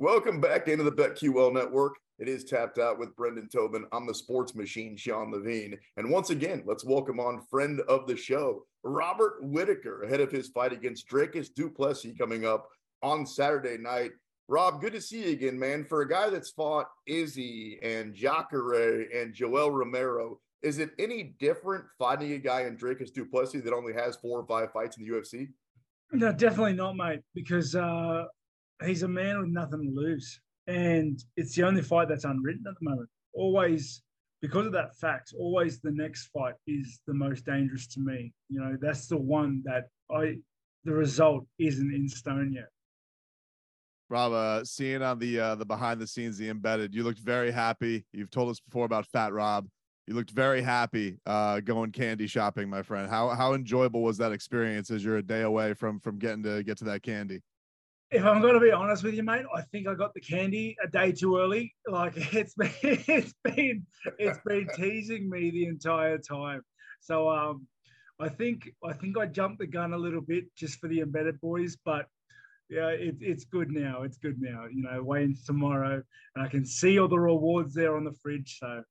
Welcome back into the BetQL Network. It is tapped out with Brendan Tobin. I'm the sports machine, Sean Levine. And once again, let's welcome on friend of the show, Robert Whittaker, ahead of his fight against Dricus Du Plessis coming up on Saturday night. Rob, good to see you again, man. For a guy that's fought Izzy and Jacare and Yoel Romero, is it any different fighting a guy in Dricus Du Plessis that only has four or five fights in the UFC? No, definitely not, mate. Because uh, he's a man with nothing to lose, and it's the only fight that's unwritten at the moment. Always, because of that fact, always the next fight is the most dangerous to me. You know, that's the one that I, the result isn't in stone yet. Rob, uh, seeing on the uh, the behind the scenes, the embedded, you looked very happy. You've told us before about Fat Rob. You looked very happy uh, going candy shopping, my friend. How how enjoyable was that experience as you're a day away from from getting to get to that candy? If I'm going to be honest with you, mate, I think I got the candy a day too early. Like it's been, it's been, it's been teasing me the entire time. So um, I think I think I jumped the gun a little bit just for the embedded boys, but yeah, it, it's good now. It's good now. You know, waiting tomorrow, and I can see all the rewards there on the fridge. So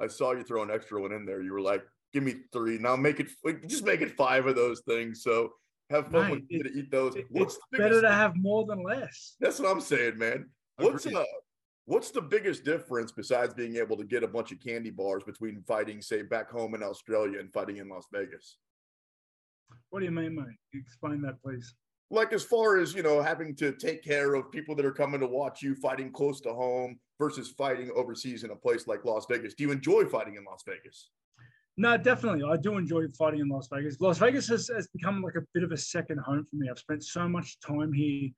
I saw you throw an extra one in there. You were like, "Give me three now. Make it just make it five of those things." So have fun Mate, with to eat those. it- What's it's better to have more than less. That's what I'm saying, man. What's uh, what's the biggest difference besides being able to get a bunch of candy bars between fighting, say, back home in Australia and fighting in Las Vegas? What do you mean, mate? Explain that, please. Like as far as you know, having to take care of people that are coming to watch you fighting close to home versus fighting overseas in a place like Las Vegas. Do you enjoy fighting in Las Vegas? No, definitely. I do enjoy fighting in Las Vegas. Las Vegas has, has become like a bit of a second home for me. I've spent so much time here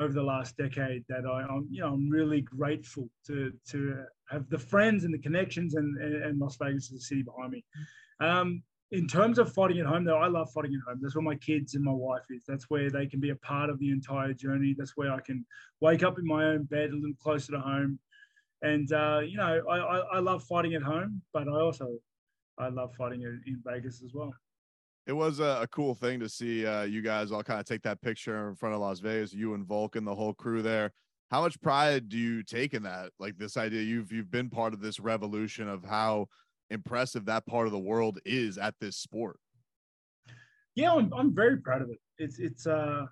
over the last decade that I, I'm, you know, I'm really grateful to to have the friends and the connections and, and, and Las Vegas is the city behind me. Um, in terms of fighting at home, though, I love fighting at home. That's where my kids and my wife is. That's where they can be a part of the entire journey. That's where I can wake up in my own bed a little closer to home. And uh, you know, I, I, I love fighting at home, but I also I love fighting in, in Vegas as well. It was a, a cool thing to see uh, you guys all kind of take that picture in front of Las Vegas, you and Vulcan, the whole crew there. How much pride do you take in that? Like this idea, you've you've been part of this revolution of how impressive that part of the world is at this sport. Yeah, I'm, I'm very proud of it. It's it's uh,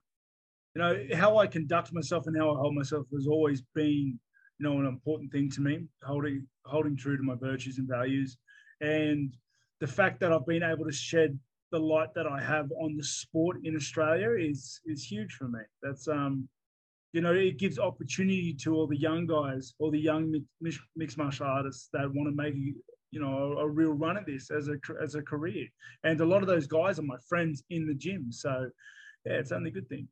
you know how I conduct myself and how I hold myself has always been you know an important thing to me. Holding holding true to my virtues and values, and the fact that I've been able to shed the light that I have on the sport in Australia is is huge for me. That's um, you know, it gives opportunity to all the young guys, all the young mi- mixed martial artists that want to make you know a, a real run at this as a as a career. And a lot of those guys are my friends in the gym, so yeah, it's only good things.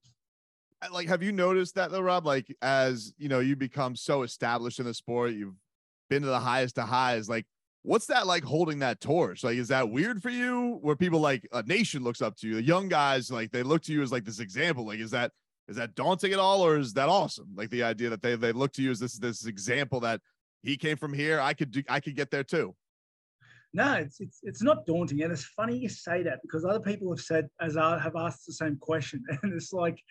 Like, have you noticed that though, Rob? Like, as you know, you become so established in the sport, you've been to the highest of highs. Like, what's that like holding that torch? Like, is that weird for you? Where people like a nation looks up to you, the young guys, like they look to you as like this example. Like, is that is that daunting at all, or is that awesome? Like the idea that they they look to you as this this example that he came from here, I could do, I could get there too. No, it's it's it's not daunting, and it's funny you say that because other people have said as I have asked the same question, and it's like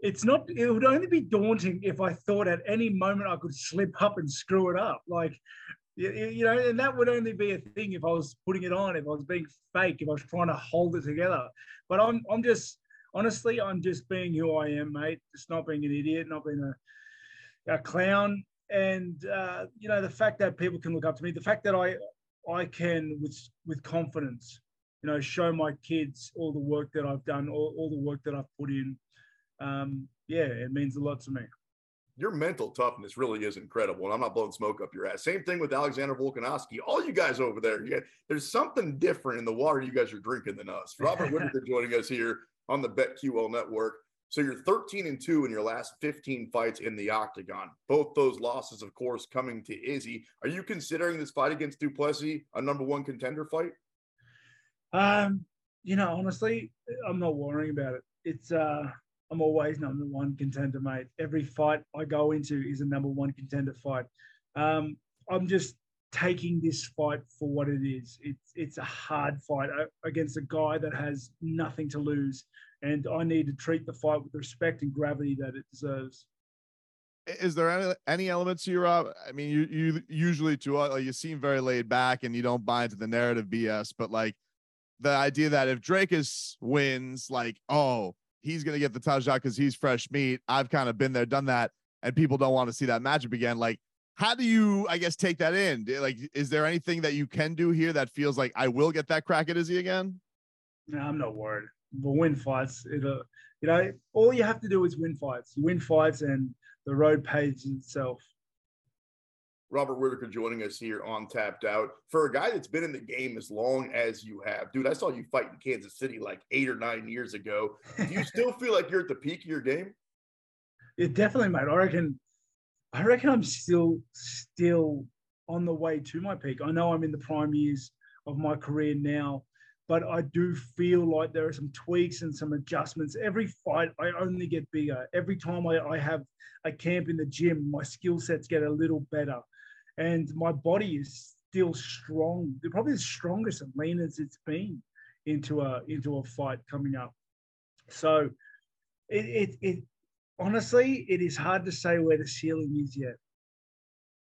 it's not. It would only be daunting if I thought at any moment I could slip up and screw it up, like you, you know, and that would only be a thing if I was putting it on, if I was being fake, if I was trying to hold it together. But I'm I'm just honestly, I'm just being who I am, mate. Just not being an idiot, not being a, a clown. And uh, you know, the fact that people can look up to me, the fact that I I can with with confidence, you know, show my kids all the work that I've done, all, all the work that I've put in. Um, yeah, it means a lot to me. Your mental toughness really is incredible, and I'm not blowing smoke up your ass. Same thing with Alexander Volkanovski. All you guys over there, you there's something different in the water you guys are drinking than us. Robert Whittaker joining us here on the BetQL Network. So you're 13 and 2 in your last 15 fights in the octagon. Both those losses, of course, coming to Izzy. Are you considering this fight against Du Plessis a number one contender fight? Um, you know, honestly, I'm not worrying about it. It's uh I'm always number one contender, mate. Every fight I go into is a number one contender fight. Um, I'm just taking this fight for what it is. It's it's a hard fight uh, against a guy that has nothing to lose, and I need to treat the fight with respect and gravity that it deserves. Is there any, any elements your? Uh, I mean, you you usually to uh, you seem very laid back and you don't buy into the narrative BS, but like the idea that if Dricus wins, like oh he's gonna get the touchdown because he's fresh meat. I've kind of been there, done that, and people don't want to see that matchup again. Like how do you i guess take that in? Like is there anything that you can do here that feels like i will get that crack at izzy again no i'm not worried. But win fights it'll uh, you know all you have to do is win fights. You win fights and the road pays itself Robert Whittaker joining us here on Tapped Out. For a guy that's been in the game as long as you have, dude, I saw you fight in Kansas City like eight or nine years ago. Do you still feel like you're at the peak of your game? It definitely, mate. I reckon I reckon I'm still still on the way to my peak. I know I'm in the prime years of my career now, but I do feel like there are some tweaks and some adjustments. Every fight, I only get bigger. Every time I, I have a camp in the gym, my skill sets get a little better, and my body is still strong. Probably the strongest and leanest it's been into a into a fight coming up. So it it, it honestly, it is hard to say where the ceiling is yet.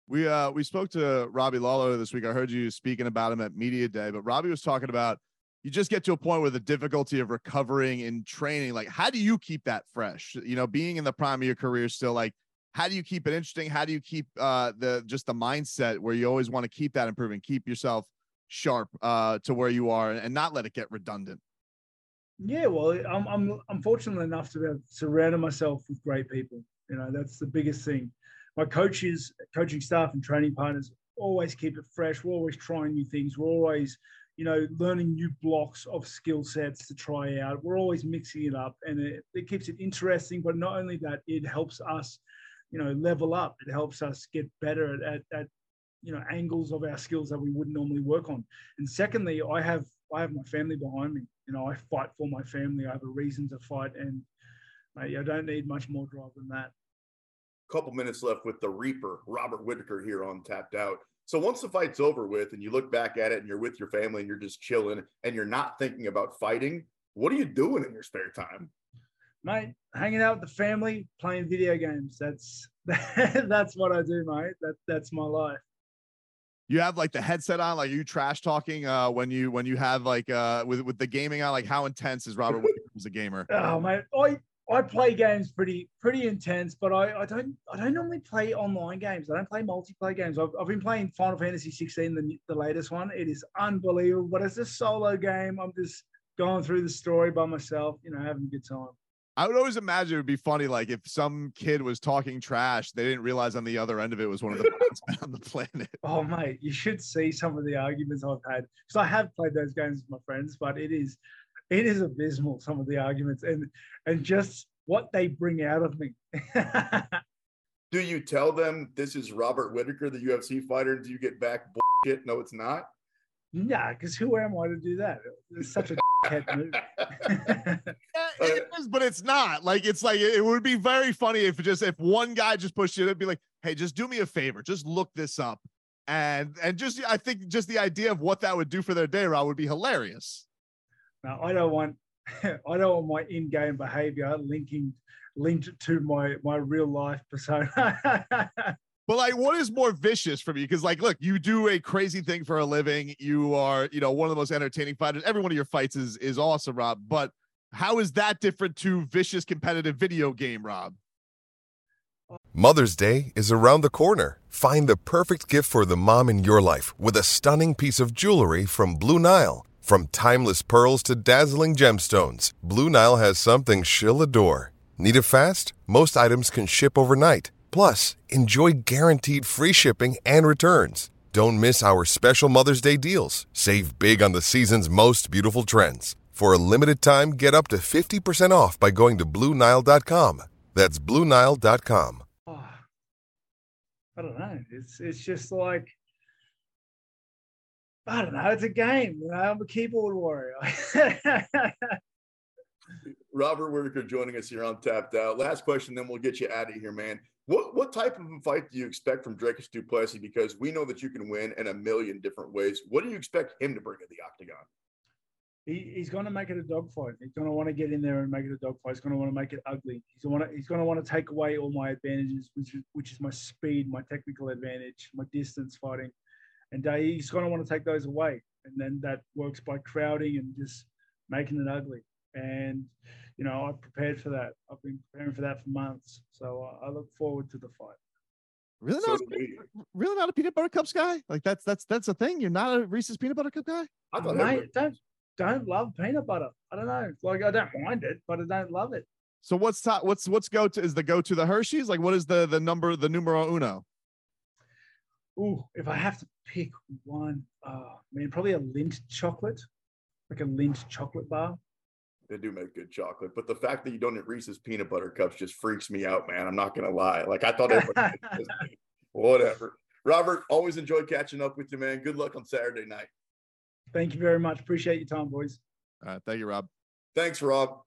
We uh we spoke to Robbie Lawler this week. I heard you speaking about him at media day, but Robbie was talking about you just get to a point where the difficulty of recovering in training. Like, how do you keep that fresh? You know, being in the prime of your career still, like, how do you keep it interesting? How do you keep uh the just the mindset where you always want to keep that improving, keep yourself sharp uh to where you are and not let it get redundant? Yeah, well, I'm I'm I'm fortunate enough to have surrounded myself with great people. You know, that's the biggest thing. My coaches, coaching staff, and training partners always keep it fresh. We're always trying new things. We're always, you know, learning new blocks of skill sets to try out. We're always mixing it up, and it, it keeps it interesting. But not only that, it helps us, you know, level up. It helps us get better at, at, at you know angles of our skills that we wouldn't normally work on. And secondly, I have I have my family behind me. You know, I fight for my family. I have a reason to fight, and mate, I don't need much more drive than that. Couple minutes left with the Reaper, Robert Whittaker here on Tapped Out. So once the fight's over with, and you look back at it, and you're with your family, and you're just chilling, and you're not thinking about fighting, what are you doing in your spare time? Mate, hanging out with the family, playing video games. That's that's what I do, mate. That that's my life. You have like the headset on? Like you trash talking uh when you when you have like uh with with the gaming on? Like how intense is robert as a gamer? Oh man i i play games pretty pretty intense but i i don't i don't normally play online games. I don't play multiplayer games. I've, I've been playing final fantasy 16 the, the latest one. It is unbelievable but it's a solo game. I'm just going through the story by myself you know having a good time I would always imagine it would be funny, like if some kid was talking trash, they didn't realize on the other end of it was one of the best men on the planet. Oh, mate, you should see some of the arguments I've had because I have played those games with my friends, but it is, it is abysmal some of the arguments and and just what they bring out of me. do you tell them this is Robert Whittaker, the UFC fighter? Do you get back bullshit? No, it's not. Nah, because who am I to do that? It's such a movie. yeah, uh, it is, but it's not. Like it's like it would be very funny if just if one guy just pushed it, it'd be like, hey, just do me a favor, just look this up. And and just I think just the idea of what that would do for their day, Rob, would be hilarious. Now I don't want I don't want my in-game behavior linking linked to my my real life persona. But like, what is more vicious for me? Because like, look, you do a crazy thing for a living. You are, you know, one of the most entertaining fighters. Every one of your fights is is awesome, Rob. But How is that different to vicious competitive video game, Rob? Mother's Day is around the corner. Find the perfect gift for the mom in your life with a stunning piece of jewelry from Blue Nile. From timeless pearls to dazzling gemstones, Blue Nile has something she'll adore. Need it fast? Most items can ship overnight. Plus, enjoy guaranteed free shipping and returns. Don't miss our special Mother's Day deals. Save big on the season's most beautiful trends. For a limited time, get up to 50% off by going to BlueNile.com. That's BlueNile.com. Oh, I don't know. It's it's just like I don't know. It's a game. You know, I'm a keyboard warrior. Robert Whittaker joining us here on Tapped Out. Last question, then we'll get you out of here, man. What what type of fight do you expect from Dricus Du Plessis? Because we know that you can win in a million different ways. What do you expect him to bring to the octagon? He, he's going to make it a dogfight. He's going to want to get in there and make it a dogfight. He's going to want to make it ugly. He's going to he's going to want to take away all my advantages, which is which is my speed, my technical advantage, my distance fighting, and uh, he's going to want to take those away. And then that works by crowding and just making it ugly. And you know, I've prepared for that. I've been preparing for that for months. So uh, I look forward to the fight. Really not, do we. really not a peanut butter cups guy? Like that's that's that's a thing. You're not a Reese's peanut butter cup guy. I thought Mate, everybody- don't don't love peanut butter. I don't know. Like I don't mind it, but I don't love it. So what's top? What's what's go to? Is the go to the Hershey's? Like what is the the number the numero uno? Ooh, if I have to pick one, uh, I mean probably a Lindt chocolate, like a Lindt chocolate bar. They do make good chocolate, but the fact that you don't eat Reese's peanut butter cups just freaks me out, man. I'm not gonna lie. Like I thought everybody did whatever. Robert, always enjoy catching up with you, man. Good luck on Saturday night. Thank you very much. Appreciate your time, boys. All right, thank you, Rob. Thanks, Rob.